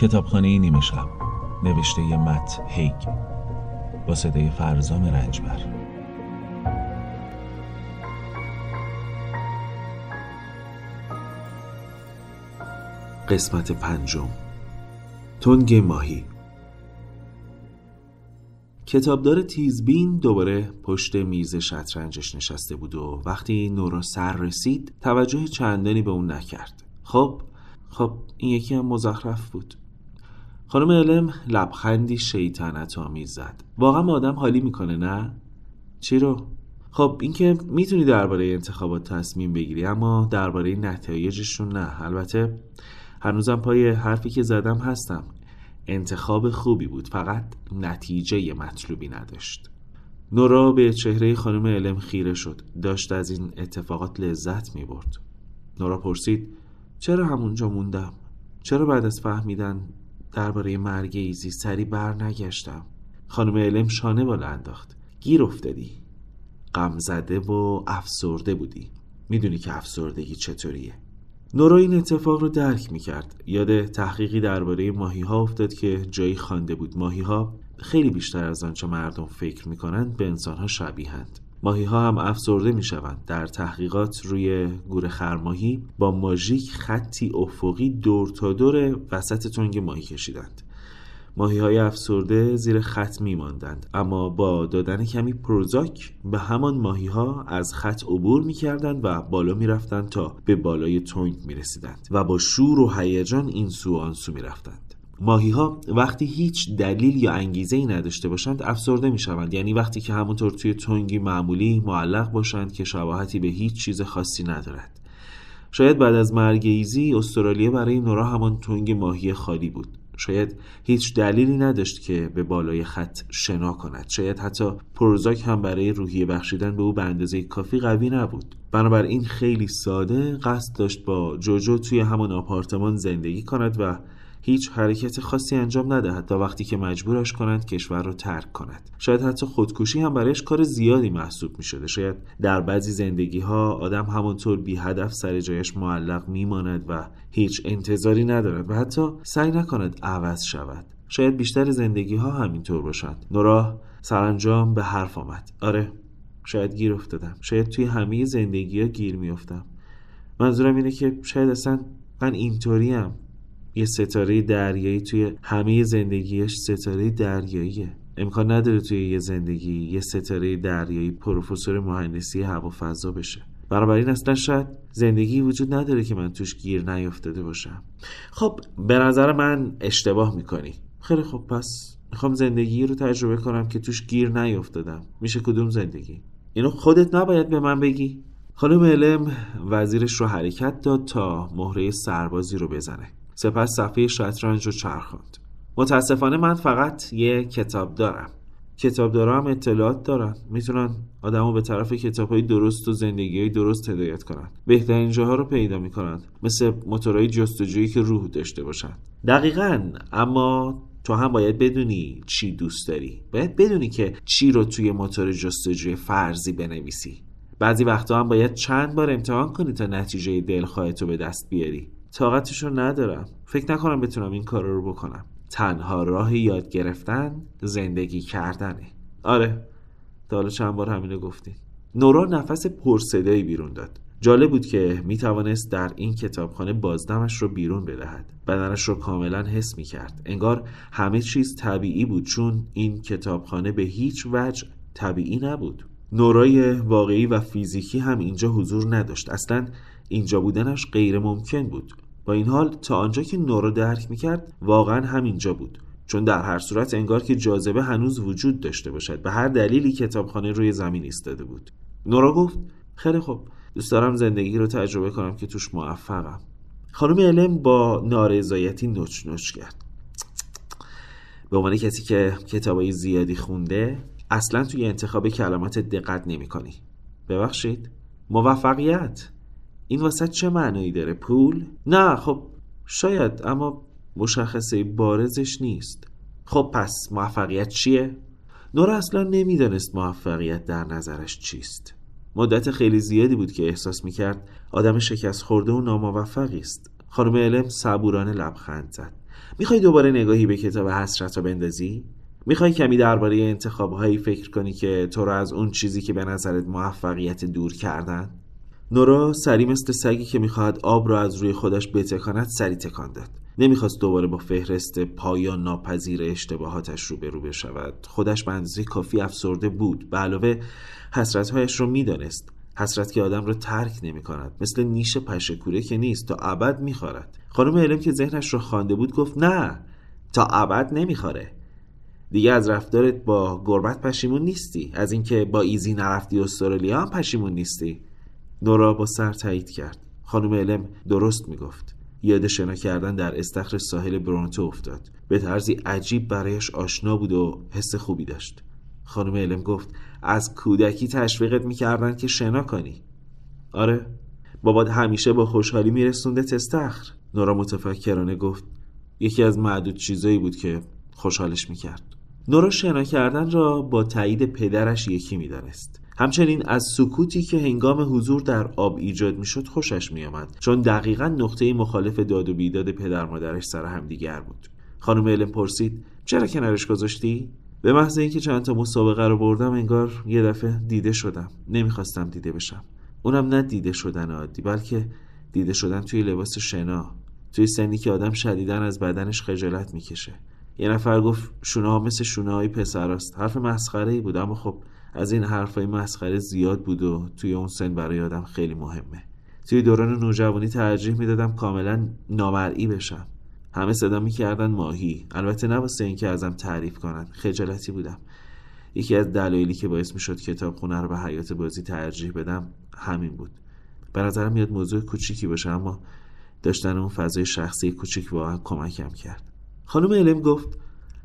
کتابخانه نیمه شب. نوشته مت هیگ. با صدای فرزام رنجبر. قسمت پنجم. تنگ ماهی. کتابدار تیزبین دوباره پشت میز شطرنجش نشسته بود و وقتی نورا سر رسید توجه چندانی به اون نکرد. خب خب این یکی هم مزخرف بود. خانم علم لبخندی شیطنت آمیز زد. واقعا آدم حالی می‌کنه نه؟ چی رو؟ خب اینکه می‌تونی درباره انتخابات تصمیم بگیری اما درباره نتایجشون نه. البته هنوزم پای حرفی که زدم هستم. انتخاب خوبی بود فقط نتیجه مطلوبی نداشت. نورا به چهره خانم علم خیره شد. داشت از این اتفاقات لذت می برد نورا پرسید چرا همونجا موندم؟ چرا بعد از فهمیدن درباره مرگ ایزی سری بر نگشتم؟ خانم علم شانه بالا انداخت. گیر افتادی. غم زده و افسرده بودی. می‌دونی که افسردگی چطوریه. نورا این اتفاق رو درک می‌کرد. یاد تحقیقی درباره ماهی ها افتاد که جایی خوانده بود. ماهی ها خیلی بیشتر از آنچه مردم فکر می‌کنند به انسان ها شبیهند ماهی ها هم افسرده می شوند در تحقیقات روی گور خرماهی با ماژیک خطی افقی دور تا دور وسط تنگ ماهی کشیدند. ماهی های افسرده زیر خط می ماندند اما با دادن کمی پروزاک به همان ماهی ها از خط عبور می کردند و بالا می رفتند تا به بالای تنگ می رسیدند و با شور و هیجان این سو آن سو می رفتند ماهی ها وقتی هیچ دلیل یا انگیزه ای نداشته باشند افسرده می شوند یعنی وقتی که همونطور توی تنگی معمولی معلق باشند که شباهتی به هیچ چیز خاصی ندارد شاید بعد از مرگ ایزی استرالیا برای نورا همان تنگ ماهی خالی بود. شاید هیچ دلیلی نداشت که به بالای خط شنا کند. شاید حتی پروزاک هم برای روحیه بخشیدن به او به اندازه کافی قوی نبود. بنابراین خیلی ساده قصد داشت با جوجو توی همان آپارتمان زندگی کند و هیچ حرکت خاصی انجام ندهد تا وقتی که مجبورش کنند کشور رو ترک کند شاید حتی خودکشی هم برایش کار زیادی محسوب می شده شاید در بعضی زندگی ها آدم همانطور بی هدف سر جایش معلق میماند و هیچ انتظاری ندارد و حتی سعی نکند عوض شود. شاید بیشتر زندگی ها همینطور باشند. نورا سرانجام به حرف آمد. آره شاید گیر افتادم. شاید توی همه زندگی ها گیر میافتم. منظورم اینه که شاید اصلا من اینطوریم. یه ستاره دریایی توی همه زندگیش ستاره دریاییه. امکان نداره توی یه زندگی یه ستاره دریایی پروفسور مهندسی هوا فضا بشه. بنابراین اصلا شاید زندگی وجود نداره که من توش گیر نیافتاده باشم. خب به نظر من اشتباه می‌کنی. خیلی خب پس می‌خوام زندگی رو تجربه کنم که توش گیر نیافتادم میشه کدوم زندگی؟ اینو خودت نباید به من بگی. خانم علم وزیرش رو حرکت داد تا مهره سربازی رو بزنه. سپس صفحه شطرنج رو چرخاند. متاسفانه من فقط یه کتاب دارم. کتاب دارم اطلاعات دارن. می‌تونن آدمو به طرف کتاب های درست و زندگی های درست هدایت کنن. بهترین جاها رو پیدا می‌کنن. مثل موتورهای جستجویی که روح داشته باشن. دقیقا. اما تو هم باید بدونی چی دوست داری. باید بدونی که چی رو توی موتور جستجوی فرضی بنویسی. بعضی وقتا هم باید چند بار امتحان کنی تا نتیجه دلخواهتو به دست بیاری. طاقتش رو ندارم. فکر نکنم بتونم این کار رو بکنم. تنها راه یاد گرفتن زندگی کردنه. آره تا حالا چند بار همینو گفتی نورا نفس پرصدایی بیرون داد. جالب بود که می توانست در این کتابخانه بازدمش رو بیرون بدهد. بدنش رو کاملا حس می کرد انگار همه چیز طبیعی بود چون این کتابخانه به هیچ وجه طبیعی نبود. نورای واقعی و فیزیکی هم اینجا حضور نداشت. اصلا اینجا بودنش غیر ممکن بود. با این حال تا آنجا که نورا درک می‌کرد واقعا همینجا بود. چون در هر صورت انگار که جاذبه هنوز وجود داشته باشد به هر دلیلی کتابخانه روی زمین ایستاده بود. نورا گفت خیلی خوب. دوست دارم زندگی رو تجربه کنم که توش موفقم. خانم علم با نارضایتی نوچ نوچ کرد. به عنوان کسی که کتابای زیادی خونده اصلا توی انتخاب کلمات دقت نمی کنی ببخشید. موفقیت. این واسه چه معنایی داره پول؟ نه خب شاید اما مشخصه بارزش نیست خب پس موفقیت چیه؟ نورا اصلا نمی‌دانست موفقیت در نظرش چیست مدت خیلی زیادی بود که احساس می‌کرد آدم شکست خورده و ناموفقی است خانم علم صبورانه لبخند زد می‌خوای دوباره نگاهی به کتاب حسرت رو بندازی؟ می‌خوای کمی درباره انتخابهایی فکر کنی که تو رو از اون چیزی که به نظرت موفقیت دور کردن؟ نورا سری مثل سگی که می‌خواهد آب را از روی خودش بتکاند سری تکان داد. نمی‌خواست دوباره با فهرست پایان ناپذیر اشتباهاتش روبرو بشود. خودش به اندازه کافی افسرده بود. به علاوه حسرتهایش رو می‌دانست. حسرت که آدم رو ترک نمی کند مثل نیش پشکوره که نیست. تا ابد می‌خورد. خانم علم که ذهنش را خوانده بود گفت نه تا ابد نمی‌خوره. دیگه از رفتارت با گربت پشیمون نیستی. از اینکه با ایزی نرفتی استرالیا هم پشیمون نیستی. نورا با سر تایید کرد. خانم علم درست می‌گفت. یاد شنا کردن در استخر ساحل برونتو افتاد. به طرزی عجیب برایش آشنا بود و حس خوبی داشت. خانم علم گفت از کودکی تشویقت می‌کردن که شنا کنی. آره بابات همیشه با خوشحالی میرسونده تستخر نورا متفکرانه گفت یکی از معدود چیزایی بود که خوشحالش می‌کرد. نورا شنا کردن را با تایید پدرش یکی می‌دانست. همچنین از سکوتی که هنگام حضور در آب ایجاد می‌شد خوشش میآمد چون دقیقا نقطه مخالف داد و بیداد پدر مادرش سر همدیگر بود. خانم علم پرسید چرا کنارش گذاشتی؟ به محض اینکه چند تا مسابقه رو بردم انگار یه دفعه دیده شدم. نمی‌خواستم دیده بشم. اونم نه دیده شدن عادی بلکه دیده شدن توی لباس شنا. توی سنی که آدم شدیدن از بدنش خجالت می‌کشه. یه نفر گفت شونه مثل شونه های پسراست. حرف مسخره ای بود اما خب از این حرفای مسخره زیاد بود و توی اون سن برای آدم خیلی مهمه. توی دوران نوجوانی ترجیح می‌دادم کاملا نامرئی بشم. همه صدا می‌کردن ماهی. البته نه واسه اینکه ازم تعریف کنن. خجالتی بودم. یکی از دلایلی که باعث می‌شد کتاب خونه رو به حیات بازی ترجیح بدم همین بود. به نظرم میاد موضوع کوچیکی باشه اما داشتن اون فضای شخصی کوچیک واقعا کمکم کرد. خانم علم گفت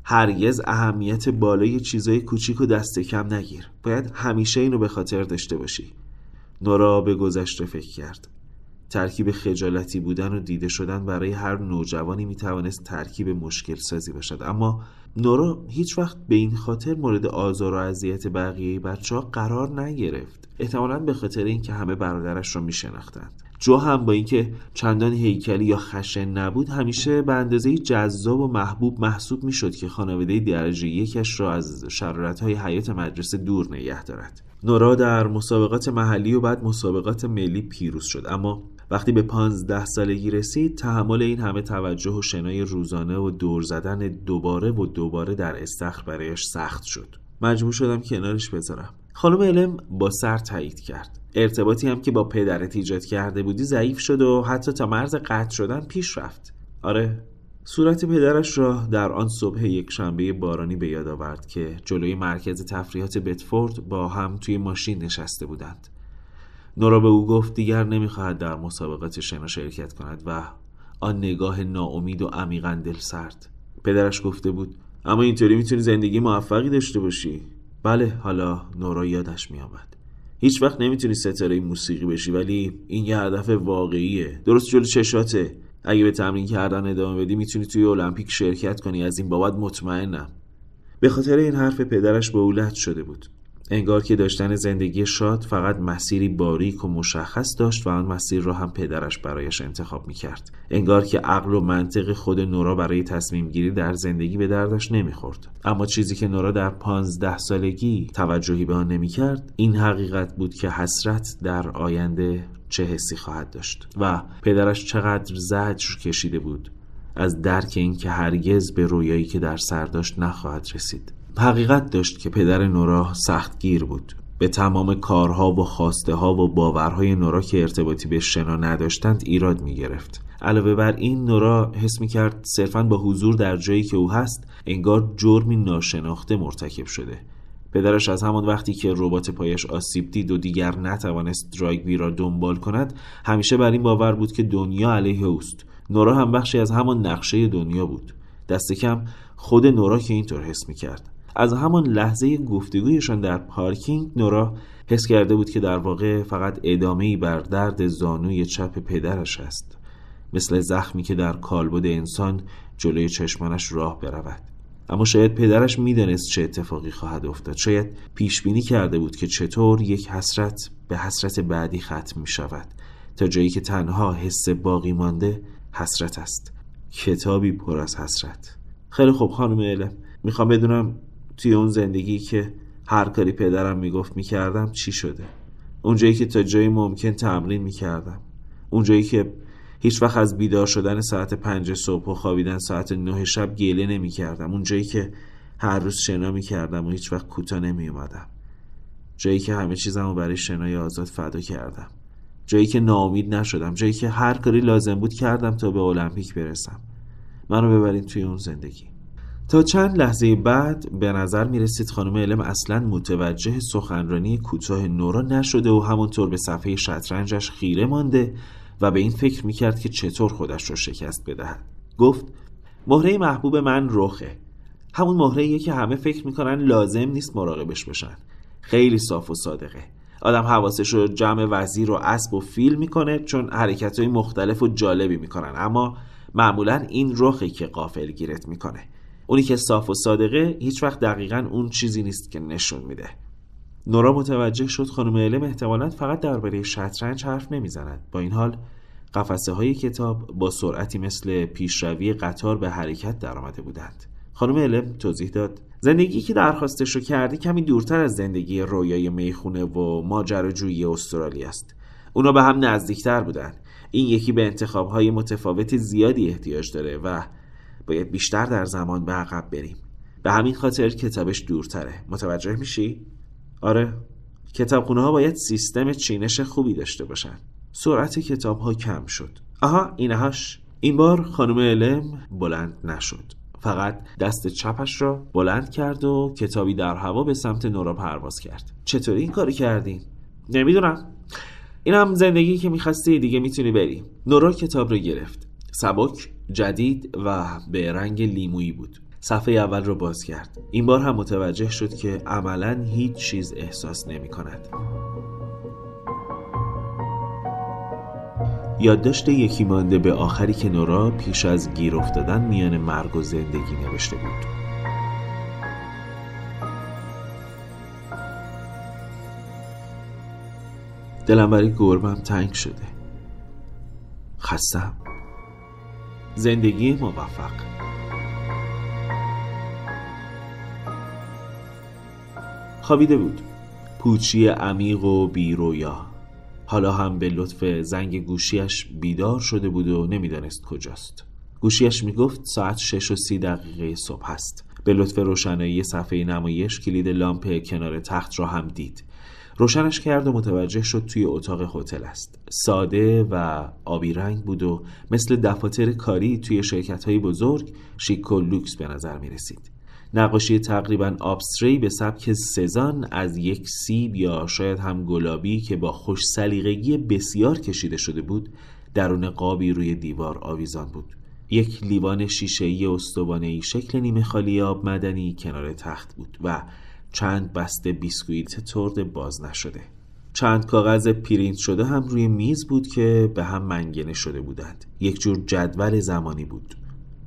هرگز اهمیت بالای چیزای کوچیک و دست کم نگیر. باید همیشه اینو به خاطر داشته باشی. نورا به گذشته فکر کرد. ترکیب خجالتی بودن و دیده شدن برای هر نوجوانی می‌توانست ترکیب مشکل سازی باشد. اما نورا هیچ وقت به این خاطر مورد آزار و اذیت بقیه بچه ها قرار نگرفت. احتمالا به خاطر اینکه همه برادرش را میشناختند. جو هم با اینکه چندان هیکلی یا خشن نبود همیشه به اندازه جذاب و محبوب محسوب می‌شد که خانواده درجه یکش را از شرارت های حیات مدرسه دور نگه دارد. نورا در مسابقات محلی و بعد مسابقات ملی پیروز شد. اما وقتی به پانزده سالگی رسید تحمل این همه توجه و شنای روزانه و دور زدن دوباره و دوباره در استخر برایش سخت شد. مجبور شدم کنارش بذارم. خانم علم با سر تایید کرد. ارتباطی هم که با پدرت ایجاد کرده بودی ضعیف شد و حتی تا مرز قطع شدن پیش رفت. آره صورت پدرش را در آن صبح یک شنبه بارانی به یاد آورد که جلوی مرکز تفریحات بتفورد با هم توی ماشین نشسته بودند. نورا به او گفت دیگر نمی‌خواهد در مسابقات شنا شرکت کند و آن نگاه ناامید و عمیقا دل سرد پدرش گفته بود اما اینطوری می‌تونی زندگی موفقی داشته باشی. بله حالا نورا یادش میآمد. هیچ وقت نمی‌تونی ستاره موسیقی بشی ولی این یه هدف واقعیه. درست جلو چشاته. اگه به تمرین کردن ادامه بدی می‌تونی توی المپیک شرکت کنی. از این بابت مطمئنم. به خاطر این حرف پدرش به اولت شده بود. انگار که داشتن زندگی شاد فقط مسیری باریک و مشخص داشت و آن مسیر را هم پدرش برایش انتخاب می کرد. انگار که عقل و منطق خود نورا برای تصمیم گیری در زندگی به دردش نمی‌خورد. اما چیزی که نورا در پانزده سالگی توجهی به آن نمی کرد این حقیقت بود که حسرت در آینده چه حسی خواهد داشت و پدرش چقدر زجر کشیده بود از درک اینکه هرگز به رویایی که در سر داشت نخواهد رسید حقیقت داشت که پدر نورا سختگیر بود. به تمام کارها و خواسته ها و باورهای نورا که ارتباطی به شنا نداشتند ایراد می گرفت علاوه بر این نورا حس می کرد صرفا با حضور در جایی که او هست انگار جرمی ناشناخته مرتکب شده. پدرش از همان وقتی که ربات پایش آسیب دید و دیگر نتوانست درایگوی را دنبال کند همیشه بر این باور بود که دنیا علیه اوست. نورا هم بخشی از همان نقشه دنیا بود. دست کم خود نورا که اینطور حس می کرد از همان لحظه گفتگویشان در پارکینگ نورا حس کرده بود که در واقع فقط ادامه بر درد زانوی چپ پدرش است. مثل زخمی که در کالبد انسان جلوی چشمانش راه برود. اما شاید پدرش می‌دانست چه اتفاقی خواهد افتاد. شاید پیش بینی کرده بود که چطور یک حسرت به حسرت بعدی ختم می شود تا جایی که تنها حس باقی مانده حسرت است. کتابی پر از حسرت. خیلی خوب خانم علم. می‌خوام بدونم توی اون زندگی که هر کاری پدرم می‌گفت می‌کردم چی شده؟ اونجایی که تا جایی ممکن تمرین می‌کردم. اونجایی که هیچ وقت از بیدار شدن ساعت پنج صبح و خوابیدن ساعت نه شب گله نمی‌کردم. اونجایی که هر روز شنا می‌کردم و هیچ وقت کوتا نمیومدم جایی که همه چیزم رو برای شنای آزاد فدا کردم. جایی که ناامید نشدم. جایی که هر کاری لازم بود کردم تا به المپیک برسم. منو ببرید توی اون زندگی. تا چند لحظه بعد به نظر می رسید خانم علم اصلا متوجه سخنرانی کوتاه نورا نشده و همونطور به صفحه شطرنجش خیره مانده و به این فکر می کرد که چطور خودش رو شکست بدهد. گفت مهره محبوب من رخه. همون مهره که همه فکر می‌کنن لازم نیست مراقبش باشن خیلی صاف و صادقه. آدم حواسش رو جمع وزیر و اسب و فیل می‌کنه چون حرکت های مختلف و جالبی می‌کنن. اما معمولا این رخه که قافل گیرت می‌کنه. اونی که صاف و صادقه هیچ وقت دقیقا اون چیزی نیست که نشون میده. نورا متوجه شد خانم علم احتمالا فقط درباره شطرنج حرف نمی‌زند. با این حال قفسه های کتاب با سرعتی مثل پیشروی قطار به حرکت درآمده بودند. خانم علم توضیح داد زندگی که درخواستش رو کردی کمی دورتر از زندگی رویای می‌خونه و ماجراجویی استرالیا است. اونا به هم نزدیکتر بودن. این یکی به انتخابهای متفاوت زیادی احتیاج داره و باید بیشتر در زمان به عقب بریم. به همین خاطر کتابش دورتره. متوجه میشی؟ آره. کتابخونه ها باید سیستم چینش خوبی داشته باشن. سرعت کتاب ها کم شد. آها اینهاش. این بار خانم علم بلند نشد. فقط دست چپش را بلند کرد و کتابی در هوا به سمت نورا پرواز کرد. چطوری این کاری کردین؟ نمی‌دونم. این هم زندگی که می‌خواستی دیگه می‌تونی بری. نورا کتاب رو گرفت. سبک جدید و به رنگ لیمویی بود. صفحه اول رو باز کرد. این بار هم متوجه شد که عملا هیچ چیز احساس نمی کند. یادداشت یکی مانده به آخری که نورا پیش از گیر افتادن میان مرگ و زندگی نوشته بود. دلم برای گربم تنگ شده. خستم. زندگی موفق. خوابیده بود. پوچی عمیق و بیرویا. حالا هم به لطف زنگ گوشیش بیدار شده بود و نمی‌دانست کجاست. گوشیش می‌گفت ساعت شش و سی دقیقه صبح است. به لطف روشنایی صفحه نمایش کلید لامپ کنار تخت را هم دید. روشنش کرد و متوجه شد توی اتاق هتل است. ساده و آبی رنگ بود و مثل دفاتر کاری توی شرکت های بزرگ شیک و لوکس به نظر می رسید نقاشی تقریبا آبستره به سبک سزان از یک سیب یا شاید هم گلابی که با خوش سلیقگی بسیار کشیده شده بود درون قابی روی دیوار آویزان بود. یک لیوان شیشه‌ای استوانه‌ای شکل نیمه خالی آب معدنی کنار تخت بود و چند بسته بیسکویت ترد باز نشده. چند کاغذ پرینت شده هم روی میز بود که به هم منگنه شده بودند. یک جور جدول زمانی بود.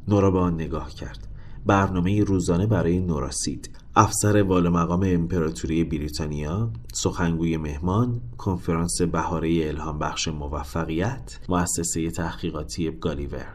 نورا به آن نگاه کرد. برنامه روزانه برای نورا سید افسر والا مقام امپراتوری بریتانیا سخنگوی مهمان کنفرانس بهاره الهام بخش موفقیت مؤسسه تحقیقاتی گالیور.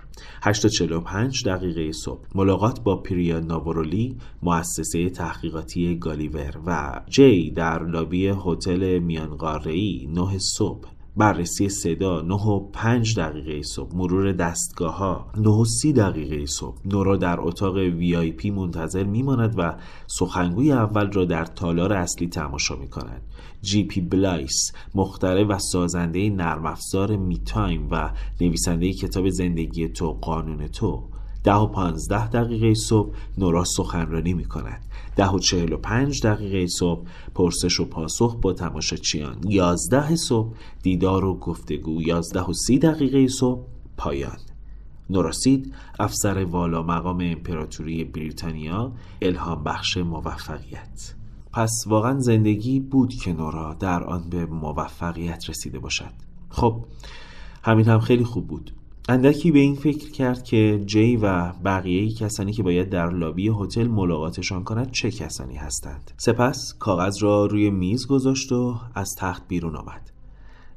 8:45 دقیقه صبح. ملاقات با پریا ناورولی مؤسسه تحقیقاتی گالیور و جی در لابی هتل میانقاره‌ای 9 صبح. بررسی صدا 9 و 5 دقیقه صبح. مرور دستگاه ها 9 و 30 دقیقه صبح. نورا در اتاق VIP منتظر میماند و سخنگوی اول را در تالار اصلی تماشا می کند جی پی بلایس مخترع و سازنده نرم افزار Me Time و نویسنده کتاب زندگی تو قانون تو. ده و پانزده دقیقه صبح نورا سخنرانی می کند ده و چهل و پنج دقیقه صبح پرسش و پاسخ با تماشاچیان یازده صبح دیدار و گفتگو. یازده و سی دقیقه صبح پایان. نوراسید افسر والا مقام امپراتوری بریتانیا الهام بخش موفقیت. پس واقعا زندگی بود که نورا در آن به موفقیت رسیده باشد. خب همین هم خیلی خوب بود. اندکی به این فکر کرد که جی و بقیه کسانی که باید در لابی هتل ملاقاتشان کند چه کسانی هستند. سپس کاغذ را روی میز گذاشت و از تخت بیرون آمد.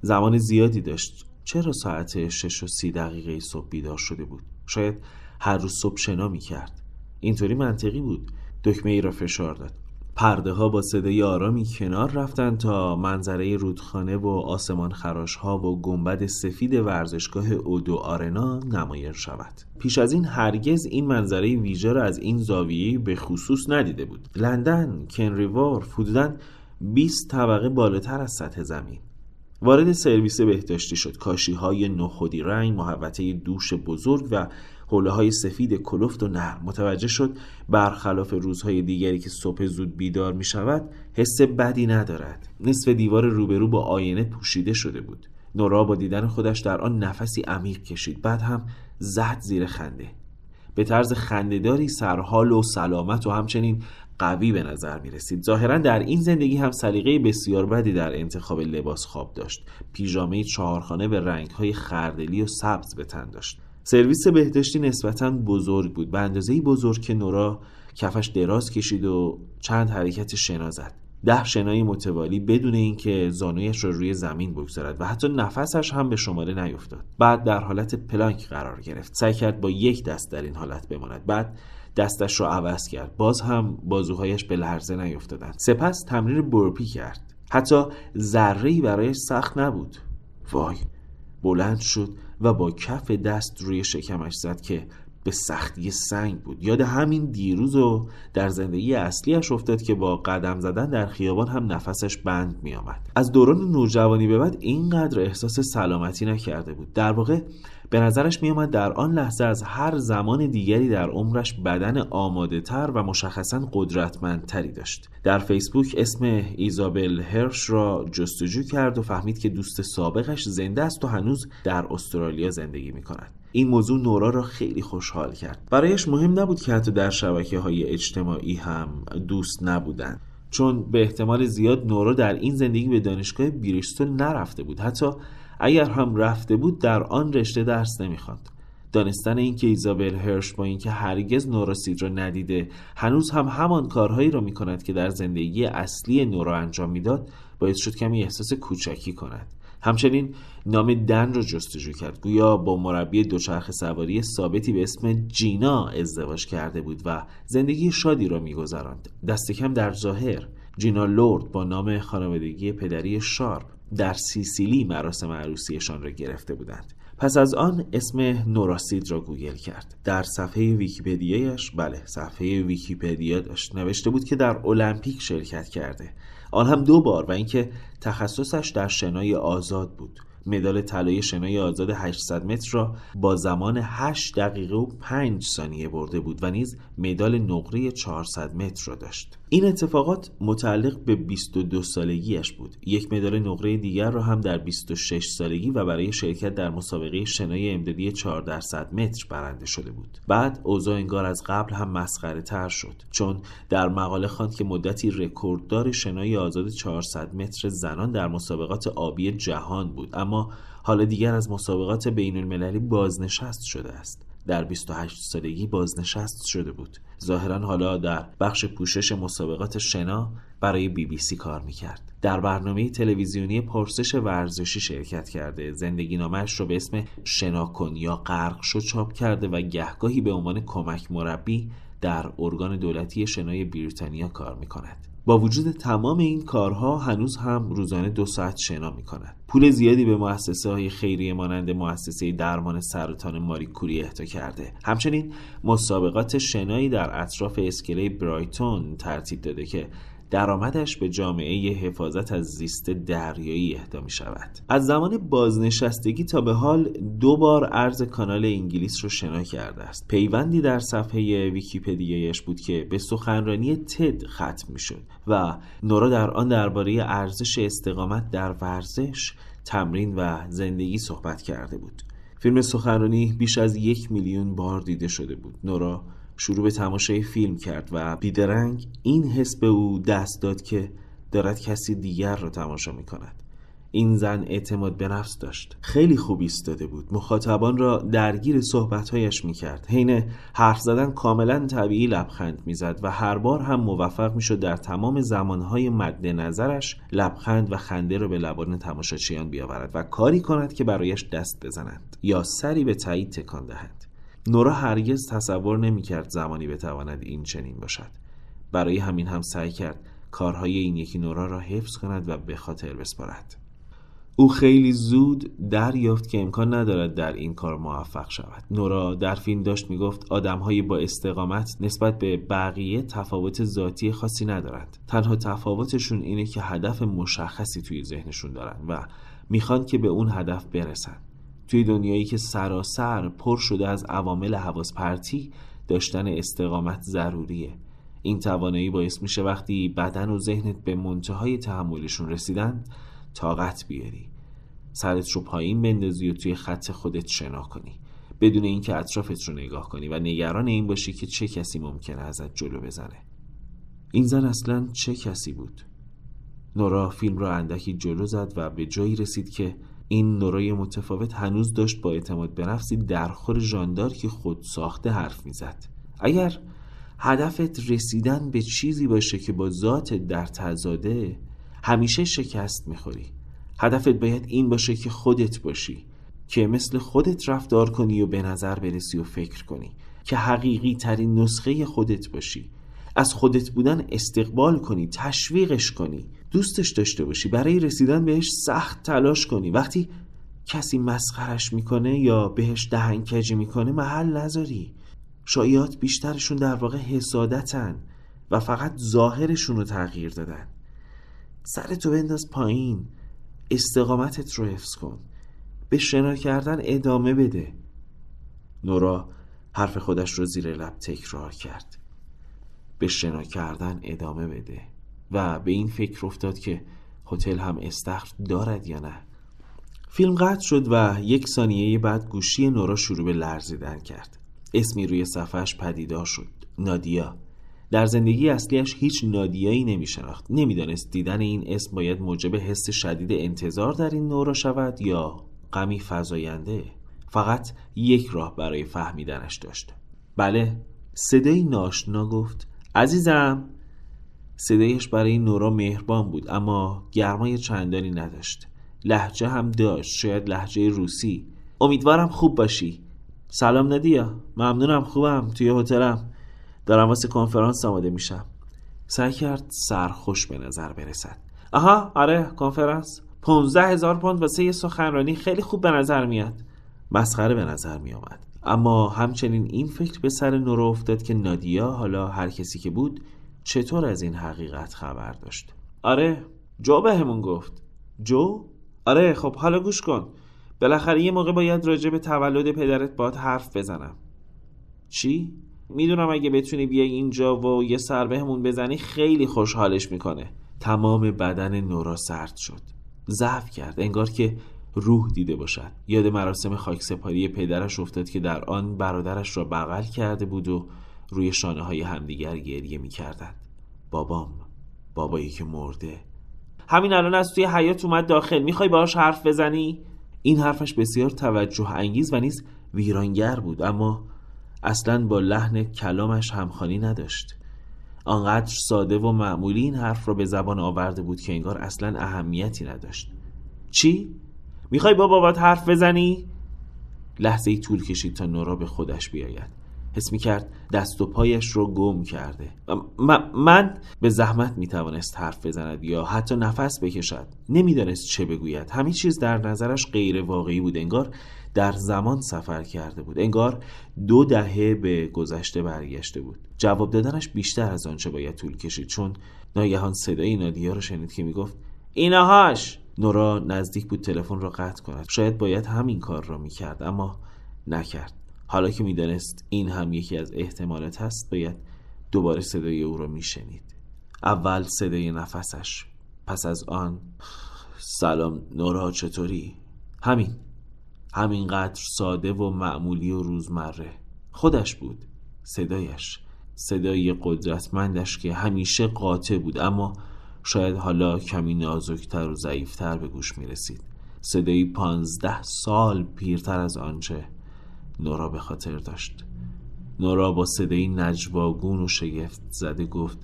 زمان زیادی داشت. چرا ساعت شش و سی دقیقه صبح بیدار شده بود؟ شاید هر روز صبح شنا می‌کرد. اینطوری منطقی بود. دکمه ای را فشار داد. پرده ها با صدای آرامی کنار رفتن تا منظره رودخانه و آسمان خراش ها و گنبد سفید ورزشگاه اودو آرنا نمایان شود. پیش از این هرگز این منظره ویژه را از این زاویه به خصوص ندیده بود. لندن کنریوار حدودا 20 طبقه بالاتر از سطح زمین. وارد سرویس بهداشتی شد. کاشی های نخودی رنگ محوطه دوش بزرگ و حوله های سفید کلفت و نرم. متوجه شد برخلاف روزهای دیگری که صبح زود بیدار می شود حس بدی ندارد. نصف دیوار روبرو با آینه پوشیده شده بود. نورا با دیدن خودش در آن نفسی عمیق کشید. بعد هم زد زیر خنده. به طرز خندهداری سرحال و سلامت و همچنین قوی به نظر می رسید ظاهرا در این زندگی هم سلیقه بسیار بدی در انتخاب لباس خواب داشت. پیژامه چهارخانه به رنگهای خردلی و سبز به تن داشت. سرویس بهداشتی نسبتا بزرگ بود. به اندازه بزرگ که نورا کفش دراز کشید و چند حرکت شنا زد. ده شنای متوالی بدون اینکه زانویش را رو روی زمین بگذارد و حتی نفسش هم به شماره نیفتاد. بعد در حالت پلانک قرار گرفت. سعی کرد با یک دست در این حالت بماند. بعد دستش را عوض کرد. باز هم بازوهایش به لرزه نیفتادند. سپس تمرین برپی کرد. حتی ذره برایش سخت نبود. وای. بلند شد و با کف دست روی شکمش زد که به سختی سنگ بود یاد همین دیروز و در زندگی اصلیش افتاد که با قدم زدن در خیابان هم نفسش بند می آمد. از دوران نوجوانی به بعد اینقدر احساس سلامتی نکرده بود در واقع به نظرش می آمد در آن لحظه از هر زمان دیگری در عمرش بدن آماده تر و مشخصا قدرتمندتری داشت. در فیسبوک اسم ایزابل هرش را جستجو کرد و فهمید که دوست سابقش زنده است و هنوز در استرالیا زندگی می کند این موضوع نورا را خیلی خوشحال کرد. برایش مهم نبود که حتی در شبکه های اجتماعی هم دوست نبودند. چون به احتمال زیاد نورا در این زندگی به دانشگاه بریستول نرفته بود. حتی اگر هم رفته بود در آن رشته درس نمی‌خواند. دانستن اینکه ایزابل هرش با اینکه هرگز نوراسید را ندیده هنوز هم همان کارهایی را می‌کند که در زندگی اصلی نورا انجام می‌داد باعث شد کمی احساس کوچکی کند. همچنین نام دن را جستجو کرد. گویا با مربی دوچرخه سواری ثابتی به اسم جینا ازدواج کرده بود و زندگی شادی را میگذراند. دست کم در ظاهر جینا لورد با نام خانوادگی پدری شارپ. در سیسیلی مراسم عروسیشان را گرفته بودند. پس از آن اسم نورا سید را گوگل کرد. در صفحه ویکیپدیایش بله صفحه ویکیپدیا داشت. نوشته بود که در المپیک شرکت کرده. آن هم دو بار و اینکه تخصصش در شنای آزاد بود. مدال طلای شنای آزاد 800 متر را با زمان 8 دقیقه و 5 ثانیه برده بود و نیز مدال نقره 400 متر را داشت. این اتفاقات متعلق به 22 سالگیش بود. یک مدال نقره دیگر را هم در 26 سالگی و برای شرکت در مسابقه شنای امدادی 4 در صد متر برنده شده بود. بعد اوضاع انگار از قبل هم مسخره تر شد چون در مقاله خواند که مدتی رکورددار شنای آزاد 400 متر زنان در مسابقات آبی جهان بود. اما حالا دیگر از مسابقات بین المللی بازنشست شده است. در 28 سالگی بازنشست شده بود. ظاهرا حالا در بخش پوشش مسابقات شنا برای بی بی سی کار می‌کرد. در برنامه تلویزیونی پرسش ورزشی شرکت کرده. زندگی نامش رو به اسم شنا کن یا غرق شو چاپ کرده و گهگاهی به عنوان کمک مربی در ارگان دولتی شنای بریتانیا کار می‌کند. با وجود تمام این کارها هنوز هم روزانه دو ساعت شنا می کند. پول زیادی به مؤسسه های خیریه مانند مؤسسه درمان سرطان ماری کوری اهدا کرده. همچنین مسابقات شنایی در اطراف اسکله برایتون ترتیب داده که درآمدش به جامعه حفاظت از زیست دریایی اهدا می شود از زمان بازنشستگی تا به حال دو بار عرض کانال انگلیس رو شنا کرده است. پیوندی در صفحه ویکیپدیایش بود که به سخنرانی تد ختم می شد و نورا در آن درباره ارزش استقامت در ورزش تمرین و زندگی صحبت کرده بود. فیلم سخنرانی بیش از یک میلیون بار دیده شده بود. نورا شروع به تماشای فیلم کرد و بیدرنگ این حس به او دست داد که دارد کسی دیگر را تماشا می کند این زن اعتماد به نفس داشت. خیلی خوب ایستاده بود. مخاطبان را درگیر صحبتهایش می‌کرد. حین حرف زدن کاملا طبیعی لبخند می‌زد و هر بار هم موفق می‌شد در تمام زمانهای مد نظرش لبخند و خنده را به لبان تماشاچیان بیاورد و کاری کند که برایش دست بزنند یا سری به تایید تکان دهند نورا هرگز تصور نمی‌کرد زمانی بتواند این چنین باشد. برای همین هم سعی کرد کارهای این یکی نورا را حفظ کند و به خاطر بسپارد. او خیلی زود دریافت که امکان ندارد در این کار موفق شود. نورا در فیلم داشت می‌گفت آدمهایی با استقامت نسبت به بقیه تفاوت ذاتی خاصی ندارند. تنها تفاوتشون اینه که هدف مشخصی توی ذهنشون دارن و می‌خوان که به اون هدف برسن. توی دنیایی که سراسر پر شده از عوامل حواس پرتی داشتن استقامت ضروریه. این توانایی باعث میشه وقتی بدن و ذهنت به منتهای تحملشون رسیدن طاقت بیاری. سرت رو پایین بندازی و توی خط خودت شنا کنی. بدون اینکه اطرافت رو نگاه کنی و نگران این باشی که چه کسی ممکنه ازت جلو بزنه. این زن اصلا چه کسی بود؟ نورا فیلم را اندکی جلو زد و به جایی رسید که این نورای متفاوت هنوز داشت با اعتماد به نفسی درخور ژاندار که خود ساخته حرف می‌زد. اگر هدفت رسیدن به چیزی باشه که با ذات در تزاده همیشه شکست می‌خوری. هدفت باید این باشه که خودت باشی که مثل خودت رفتار کنی و به نظر برسی و فکر کنی که حقیقی ترین نسخه خودت باشی. از خودت بودن استقبال کنی تشویقش کنی. دوستش داشته باشی. برای رسیدن بهش سخت تلاش کنی. وقتی کسی مسخرش می‌کنه یا بهش دهنکجی می‌کنه محل نذاری. شایعات بیشترشون در واقع حسادتن و فقط ظاهرشون رو تغییر دادن. سرتو بنداز پایین. استقامتت رو حفظ کن. به شنا کردن ادامه بده. نورا حرف خودش رو زیر لب تکرار کرد. به شنا کردن ادامه بده. و به این فکر افتاد که هتل هم استخر دارد یا نه. فیلم قطع شد و یک ثانیه بعد گوشی نورا شروع به لرزیدن کرد. اسمی روی صفحش پدیدار شد. نادیا. در زندگی اصلیش هیچ نادیایی نمی شناخت نمی‌دانست دیدن این اسم باید موجب حس شدید انتظار در این نورا شود یا غمی فضاینده فقط یک راه برای فهمیدنش داشت. بله صدای ناشنا گفت عزیزم! صدایش برای نورا مهربان بود اما گرمای چندانی نداشت. لحجه هم داشت شاید لحجه روسی. امیدوارم خوب باشی. سلام ندیا ممنونم خوبم. توی هتلم. دارم واسه کنفرانس آماده میشم. سعی کرد سرخوش به نظر برسد. آها آره کنفرانس. پونزده هزار پوند واسه یه سخنرانی خیلی خوب به نظر میاد. مسخره به نظر می آمد اما همچنین این فکر به سر نورو افتاد که نادیا حالا هر کسی که بود چطور از این حقیقت خبر داشت؟ آره جو بهمون گفت. جو؟ آره خب حالا گوش کن. بالاخره یه موقع باید راجع به تولد پدرت باد حرف بزنم. چی؟ می‌دونم اگه بتونی بیای اینجا و یه سر بهمون بزنی خیلی خوشحالش می‌کنه. تمام بدن نورا سرد شد. ضعف کرد. انگار که روح دیده باشد. یاد مراسم خاکسپاری پدرش افتاد که در آن برادرش را بغل کرده بود و روی شانه های همدیگر گریه می‌کردند. بابام بابایی که مرده. همین الان از توی حیات اومد داخل. می‌خوای باهاش حرف بزنی؟ این حرفش بسیار توجه انگیز و نیز ویرانگر بود اما اصلا با لحن کلامش همخانی نداشت. آنقدر ساده و معمولی این حرف را به زبان آورده بود که انگار اصلا اهمیتی نداشت. چی؟ می‌خوای با بابات حرف بزنی؟ لحظه ای طول کشید تا نورا به خودش بیاید. حس می کرد دست و پایش رو گم کرده. من به زحمت می توانست حرف بزند یا حتی نفس بکشد. نمی‌دانست چه بگوید. همین چیز در نظرش غیر واقعی بود. انگار در زمان سفر کرده بود. انگار دو دهه به گذشته برگشته بود. جواب دادنش بیشتر از آنچه باید طول کشید. چون ناگهان صدای نادیا رو شنید که می‌گفت اینهاش نورا نزدیک بود تلفن را قطع کند. شاید باید همین کار را می‌کرد اما نکرد. حالا که می‌دانست این هم یکی از احتمالات هست باید دوباره صدای او را میشنید. اول صدای نفسش. پس از آن سلام نورا چطوری؟ همین. همینقدر ساده و معمولی و روزمره. خودش بود صدایش. صدای قدرتمندش که همیشه قاطع بود اما شاید حالا کمی نازکتر و ضعیفتر به گوش می رسید صدایی پانزده سال پیرتر از آنچه نورا به خاطر داشت نورا با صدایی نجواگون و شگفت زده گفت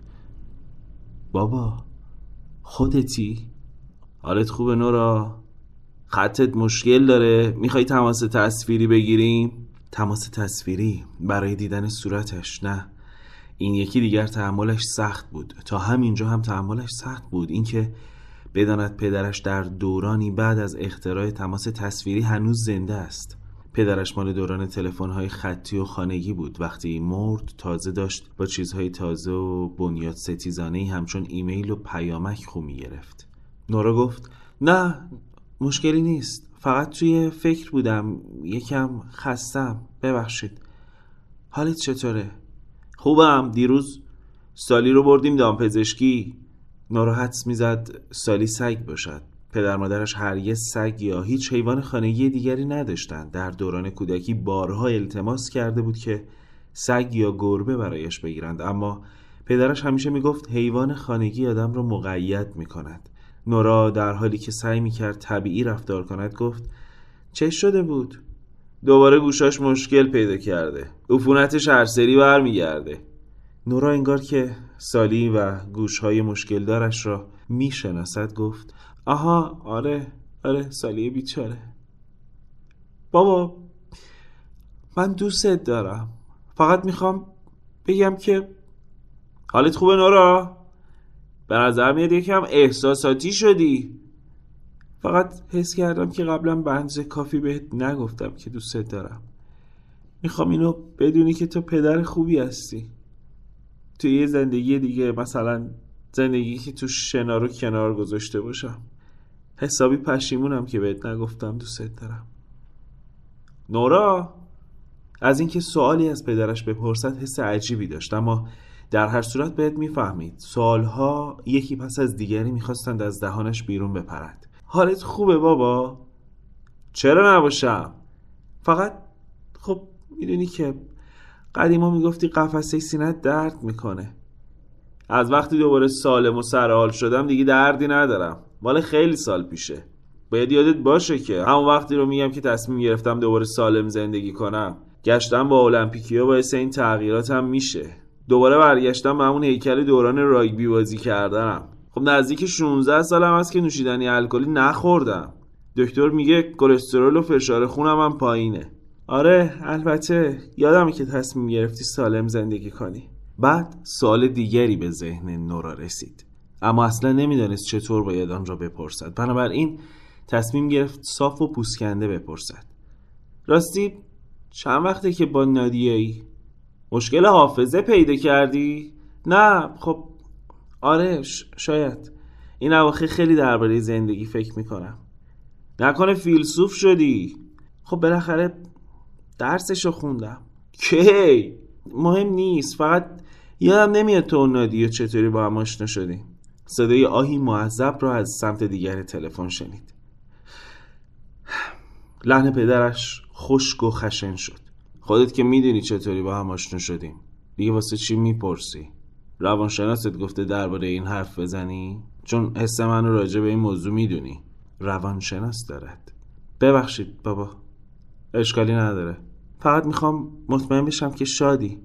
بابا خودتی؟ حالت خوبه نورا؟ خطت مشکل داره؟ می‌خوای تماس تصویری بگیریم؟ تماس تصویری برای دیدن صورتش نه این یکی دیگر تحملش سخت بود تا همینجا هم تحملش سخت بود اینکه بداند پدرش در دورانی بعد از اختراع تماس تصویری هنوز زنده است پدرش مال دوران تلفن‌های خطی و خانگی بود. وقتی مرد تازه داشت با چیزهای تازه و بنیاد ستیزانه همچون ایمیل و پیامک خو گرفت نورا گفت نه مشکلی نیست. فقط توی فکر بودم. یکم خستم. ببخشید. حالت چطوره؟ خوبم. دیروز سالی رو بردیم دامپزشکی. ناراحت می‌زد سالی سگ باشد. پدر مادرش هرگز سگ یا هیچ حیوان خانگی دیگری نداشتند. در دوران کودکی بارها التماس کرده بود که سگ یا گربه برایش بگیرند. اما پدرش همیشه می‌گفت حیوان خانگی آدم را مقید می‌کند. نورا در حالی که سعی می‌کرد طبیعی رفتار کند گفت چه شده بود؟ دوباره گوشاش مشکل پیدا کرده. عفونتش هر سری برمیگرده. نورا انگار که سالی و گوشهای مشکل دارش را می‌شناسد گفت آها آره آره سالی بیچاره. بابا من دوستت دارم. فقط می‌خوام بگم که حالت خوبه نورا؟ به نظر میاد یکم احساساتی شدی. فقط حس کردم که قبلا به کافی بهت نگفتم که دوستت دارم. می‌خوام اینو بدونی که تو پدر خوبی هستی. تو یه زندگی دیگه مثلا زندگی که تو شنا رو کنار گذاشته باشم. حسابی پشیمونم که بهت نگفتم دوستت دارم. نورا از اینکه سوالی از پدرش بپرسد حس عجیبی داشت اما در هر صورت بهت می‌فهمید. سوالها یکی پس از دیگری می‌خواستند از دهانش بیرون بپرد. حالت خوبه بابا؟ چرا نباشم؟ فقط خب می‌دونی که قدیما می‌گفتی قفسه سینت درد می‌کنه. از وقتی دوباره سالم و سرحال شدم دیگه دردی ندارم. مال خیلی سال پیشه. باید یادت باشه که همون وقتی رو میگم که تصمیم گرفتم دوباره سالم زندگی کنم گشتم با المپیکیا باعث این تغییرات هم میشه. دوباره برگشتم به همون هیکل دوران راگبی بازی کردنم خب نزدیک 16 سالم هست که نوشیدنی الکلی نخوردم. دکتر میگه کلسترول و فشار خونم هم پایینه. آره البته یادم که تصمیم گرفتی سالم زندگی کنی. بعد سوال دیگری به ذهن نورا رسید. اما اصلا نمی‌دانست چطور باید آن را بپرسد. بنابراین تصمیم گرفت صاف و پوسکنده بپرسد. راستی چند وقته که با نادیایی مشکل حافظه پیدا کردی؟ نه خب آره شاید. این اواخر خیلی درباره زندگی فکر می‌کنم. نکنه فیلسوف شدی؟ خب بالاخره درسشو خوندم. کی؟ مهم نیست فقط یادم نمیاد تو چطوری با هم آشنا شدیم. صدای آهی معذب را از سمت دیگر تلفن شنید. لحن پدرش خشک و خشن شد. خودت که می‌دونی چطوری با هم آشنا شدیم. دیگه واسه چی می‌پرسی؟ روانشناست گفته درباره این حرف بزنی؟ چون حس منو راجع به این موضوع می‌دونی. روانشناس دارد. ببخشید بابا. اشکالی نداره. فقط می‌خوام مطمئن بشم که شادی.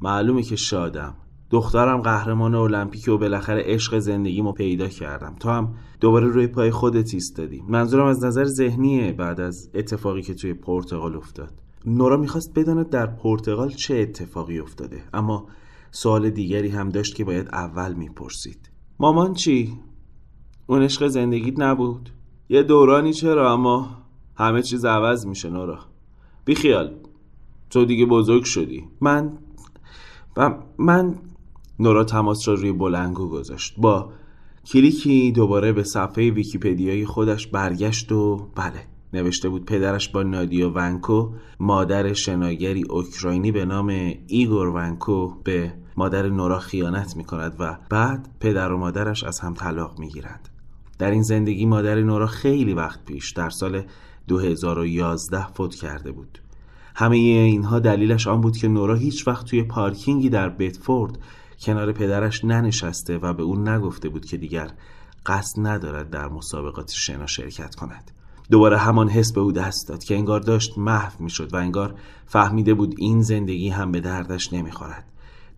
معلومه که شادم. دخترم قهرمان المپیک و بالاخره عشق زندگیمو پیدا کردم. تو هم دوباره روی پای خودت ایستادی. منظورم از نظر ذهنیه بعد از اتفاقی که توی پرتغال افتاد. نورا می‌خواست بداند در پرتغال چه اتفاقی افتاده اما سوال دیگری هم داشت که باید اول می‌پرسید. مامان چی؟ اون عشق زندگیت نبود؟ یه دورانی چرا؟ اما همه چیز عوض میشه نورا. بیخیال تو دیگه بزرگ شدی. من من نورا تماس را روی بلنگو گذاشت با کلیکی دوباره به صفحه ویکیپدیای خودش برگشت و بله نوشته بود پدرش با نادیا ونکو مادر شناگری اوکراینی به نام ایگور ونکو به مادر نورا خیانت می کند و بعد پدر و مادرش از هم طلاق می گیرند. در این زندگی مادر نورا خیلی وقت پیش در سال 2011 فوت کرده بود همه اینها دلیلش آن بود که نورا هیچ وقت توی پارکینگی در بیتفورد کنار پدرش ننشسته و به اون نگفته بود که دیگر قصد ندارد در مسابقات شنا شرکت کند. دوباره همان حس به او دست داد که انگار داشت محو می‌شد و انگار فهمیده بود این زندگی هم به دردش نمی‌خورد.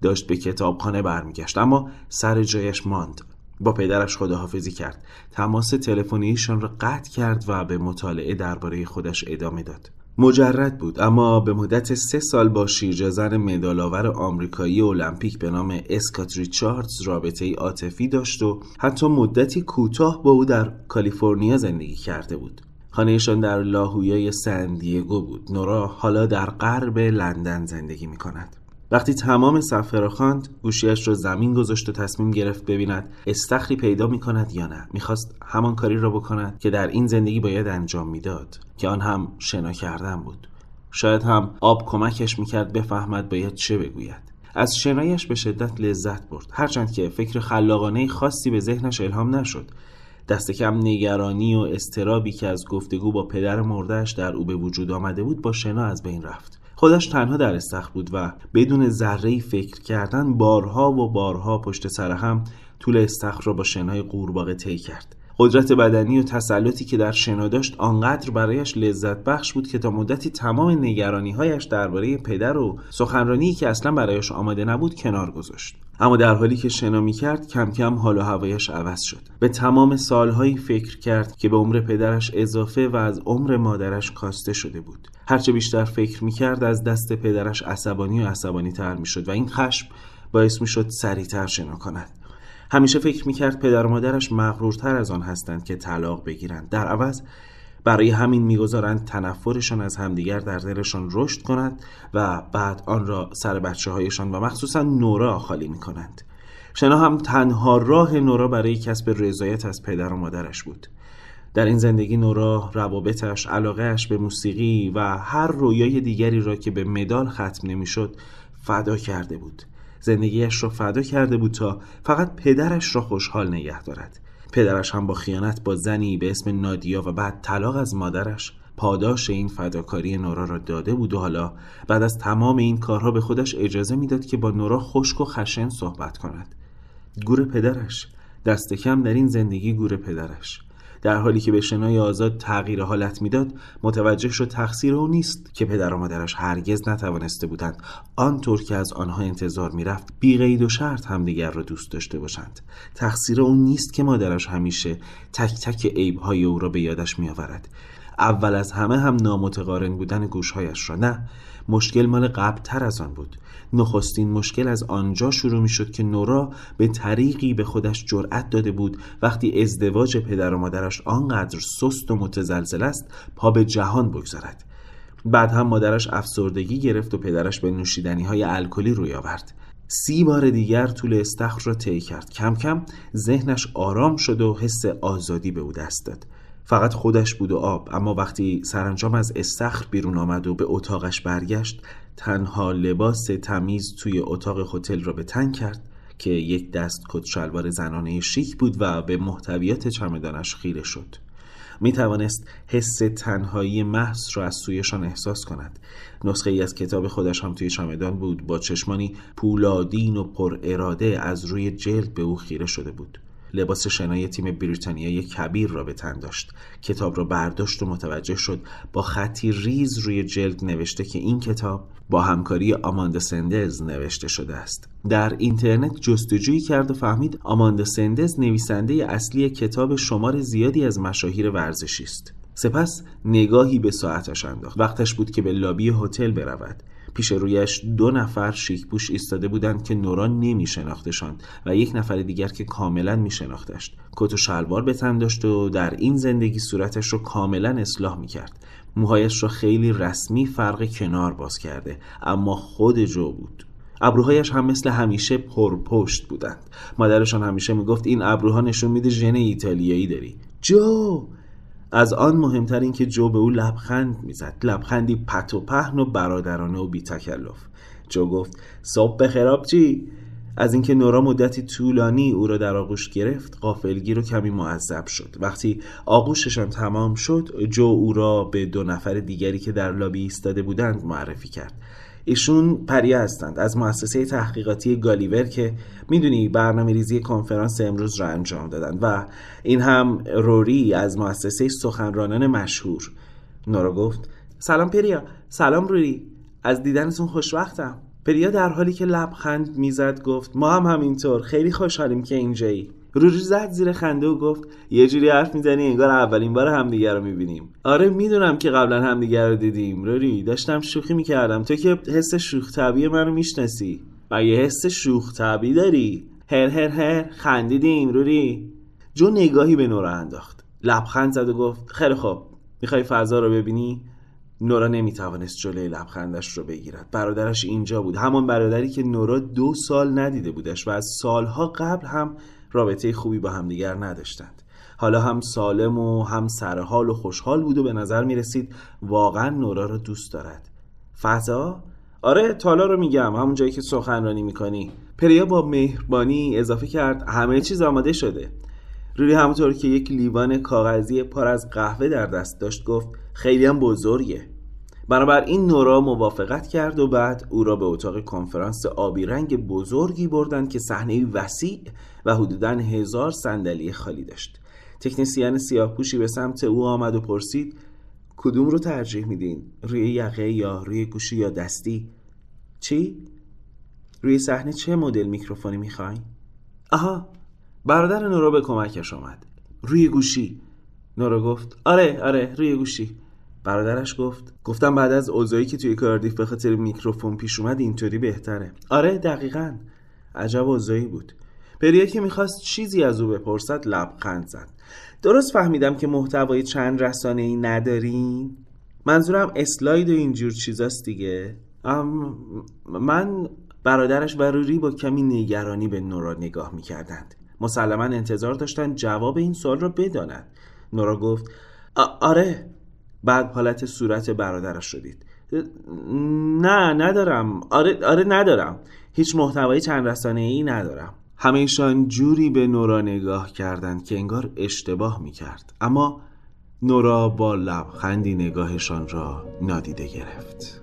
داشت به کتابخانه برمیگشت اما سر جایش ماند. با پدرش خداحافظی کرد. تماس تلفنیشان را قطع کرد و به مطالعه درباره خودش ادامه داد. مجرد بود اما به مدت سه سال با شیرجه مدالآور آمریکایی المپیک به نام اسکات ریچاردز رابطه عاطفی داشت و حتی مدتی کوتاه با او در کالیفرنیا زندگی کرده بود. خانهشان در لاهویای سندیگو بود. نورا حالا در غرب لندن زندگی می کند وقتی تمام صفحه را خواند گوشیش را زمین گذاشت و تصمیم گرفت ببیند استخری پیدا می کند یا نه. می‌خواست همان کاری را بکند که در این زندگی باید انجام می‌داد که آن هم شنا کردن بود. شاید هم آب کمکش می‌کرد بفهمد باید چه بگوید. از شنایش به شدت لذت برد. هرچند که فکر خلاقانه خاصی به ذهنش الهام نشد. دست کم نگرانی و استرابی که از گفتگو با پدر مردهش در او به وجود آمده بود با شنا از بین رفت. خودش تنها در استخر بود و بدون ذره فکر کردن بارها و بارها پشت سر هم طول استخر را با شنای قورباغه طی کرد. قدرت بدنی و تسلطی که در شنا داشت آنقدر برایش لذت بخش بود که تا مدتی تمام نگرانی هایش درباره پدر و سخنرانی که اصلا برایش آماده نبود کنار گذاشت. اما در حالی که شنا می کرد کم کم حال و هوایش عوض شد. به تمام سالهایی فکر کرد که به عمر پدرش اضافه و از عمر مادرش کاسته شده بود. هرچه بیشتر فکر می کرد از دست پدرش عصبانی و عصبانی تر می شد و این خشم باعث می شد سریعتر شنا کند. همیشه فکر می‌کرد پدر و مادرش مغرورتر از آن هستند که طلاق بگیرند. در عوض برای همین می‌گذارند تنفرشان از همدیگر در دلشان رشد کند و بعد آن را سر بچه هایشان و مخصوصا نورا خالی می کنند شنا هم تنها راه نورا برای کسب رضایت از پدر و مادرش بود. در این زندگی نورا روابطش علاقهش به موسیقی و هر رویای دیگری را که به مدال ختم نمی‌شد فدا کرده بود. زندگیش را فدا کرده بود تا فقط پدرش را خوشحال نگه دارد. پدرش هم با خیانت با زنی به اسم نادیا و بعد طلاق از مادرش پاداش این فداکاری نورا را داده بود و حالا بعد از تمام این کارها به خودش اجازه می‌داد که با نورا خشک و خشن صحبت کند. گور پدرش دست کم در این زندگی گور پدرش. در حالی که به شنای آزاد تغییر حالت می‌داد متوجه شد تقصیر او نیست که پدر و مادرش هرگز نتوانسته بودند. آنطور که از آنها انتظار می‌رفت بیقید و شرط همدیگر را دوست داشته باشند. تقصیر او نیست که مادرش همیشه تک تک عیبهای او را به یادش میآورد. اول از همه هم نامتقارن بودن گوشهایش را نه. مشکل مال قبل تر از آن بود. نخستین مشکل از آنجا شروع می شد که نورا به طریقی به خودش جرأت داده بود. وقتی ازدواج پدر و مادرش آنقدر سست و متزلزل است پا به جهان بگذارد بعد هم مادرش افسردگی گرفت و پدرش به نوشیدنی های الکلی روی آورد. سی بار دیگر طول استخر را طی کرد. کم کم ذهنش آرام شد و حس آزادی به او دست داد. فقط خودش بود و آب اما وقتی سرانجام از استخر بیرون آمد و به اتاقش برگشت تنها لباس تمیز توی اتاق هتل را به تن کرد که یک دست کت شلوار زنانه شیک بود و به محتویات چمدانش خیره شد. می توانست حس تنهایی محض را از سویشان احساس کند. نسخه ای از کتاب خودش هم توی چمدان بود. با چشمانی پولادین و پر اراده از روی جلد به او خیره شده بود. لباس شنای تیم بریتانیای کبیر را به تن داشت. کتاب را برداشت و متوجه شد با خطی ریز روی جلد نوشته که این کتاب با همکاری آماندا سندز نوشته شده است. در اینترنت جستجویی کرد و فهمید آماندا سندز نویسنده اصلی کتاب شمار زیادی از مشاهیر ورزشی است. سپس نگاهی به ساعتش انداخت. وقتش بود که به لابی هتل برود. پیش رویش دو نفر شیکپوش ایستاده بودند که نورا نمی شناختشان و یک نفر دیگر که کاملا می شناختشت کت و شلوار به تن داشت و در این زندگی صورتش رو کاملا اصلاح می کرد موهایش را خیلی رسمی فرق کنار باز کرده اما خود جو بود. ابروهایش هم مثل همیشه پرپشت بودند. مادرشان همیشه می‌گفت این ابروها نشون میده ژن ایتالیایی داری. جو! از آن مهمتر این که جو به او لبخند می‌زد. لبخندی پت و پهن و برادرانه و بی تکلف جو گفت صبح بخراب چی؟ از اینکه نورا مدتی طولانی او را در آغوش گرفت قافلگیر و کمی معذب شد. وقتی آغوششان تمام شد جو او را به دو نفر دیگری که در لابی ایستاده بودند معرفی کرد. ایشون پریا هستند از مؤسسه تحقیقاتی گالیور که می‌دونی برنامه ریزی کنفرانس امروز را انجام دادن و این هم روری از مؤسسه سخنرانان مشهور. نورا گفت سلام پریا سلام روری از دیدنتون خوشوقتم پریا در حالی که لبخند می‌زد گفت ما هم همینطور خیلی خوشحالیم که اینجایی. روری زد زیر خنده و گفت یه جوری حرف می‌زنی انگار اولین بار همدیگه رو می‌بینیم. آره می‌دونم که قبلا همدیگه رو دیدیم روری داشتم شوخی می‌کردم. تو که حس شوخ طبیع منو می‌شناسی. یه حس شوخ طبیع داری. هر هر هر خندیدیم روری. جو نگاهی به نورا انداخت. لبخند زد و گفت خیلی خوب می‌خوای فضا رو ببینی؟ نورا نمی‌توانست جلوی لبخندش رو بگیرد. برادرش اینجا بود. همان برادری که نورا دو سال ندیده بودش و از سالها قبل هم رابطه خوبی با همدیگر نداشتند. حالا هم سالم و هم سرحال و خوشحال بود و به نظر می رسید واقعا نورا را دوست دارد. فضا؟ آره تالا رو میگم همون جایی که سخنرانی می‌کنی. پریا با مهربانی اضافه کرد همه چیز آماده شده. روی همونطور که یک لیوان کاغذی پر از قهوه در دست داشت گفت خیلی هم بزرگه. بنابراین نورا موافقت کرد و بعد او را به اتاق کنفرانس آبی رنگ بزرگی بردند که صحنه وسیع و حدودا هزار صندلی خالی داشت. تکنسیان سیاهپوشی به سمت او آمد و پرسید کدوم رو ترجیح میدین؟ روی یقه یا روی گوشی یا دستی؟ چی؟ روی صحنه چه مدل میکروفونی می‌خواین آها برادر نورا به کمکش آمد. روی گوشی؟ نورا گفت آره آره روی گوشی. برادرش گفت گفتم بعد از اوضاعی که توی کاردیف به خاطر میکروفون پیش اومد اینطوری بهتره. آره دقیقا. عجب اوضاعی بود. پریا که می‌خواست چیزی از او بپرسد لبخند زد. درست فهمیدم که محتوای چند رسانه ای ندارین؟ منظورم اسلاید و اینجور چیزاست دیگه. من برادرش و روری با کمی نگرانی به نورا نگاه می‌کردند. مسلما انتظار داشتن جواب این سوال را بدانند. نورا گفت آره بعد حالت صورت برادرش شدید نه ندارم. آره, آره ندارم. هیچ محتوای چند رسانه ای ندارم. همهشان جوری به نورا نگاه کردند که انگار اشتباه می کرد اما نورا با لبخندی نگاهشان را نادیده گرفت.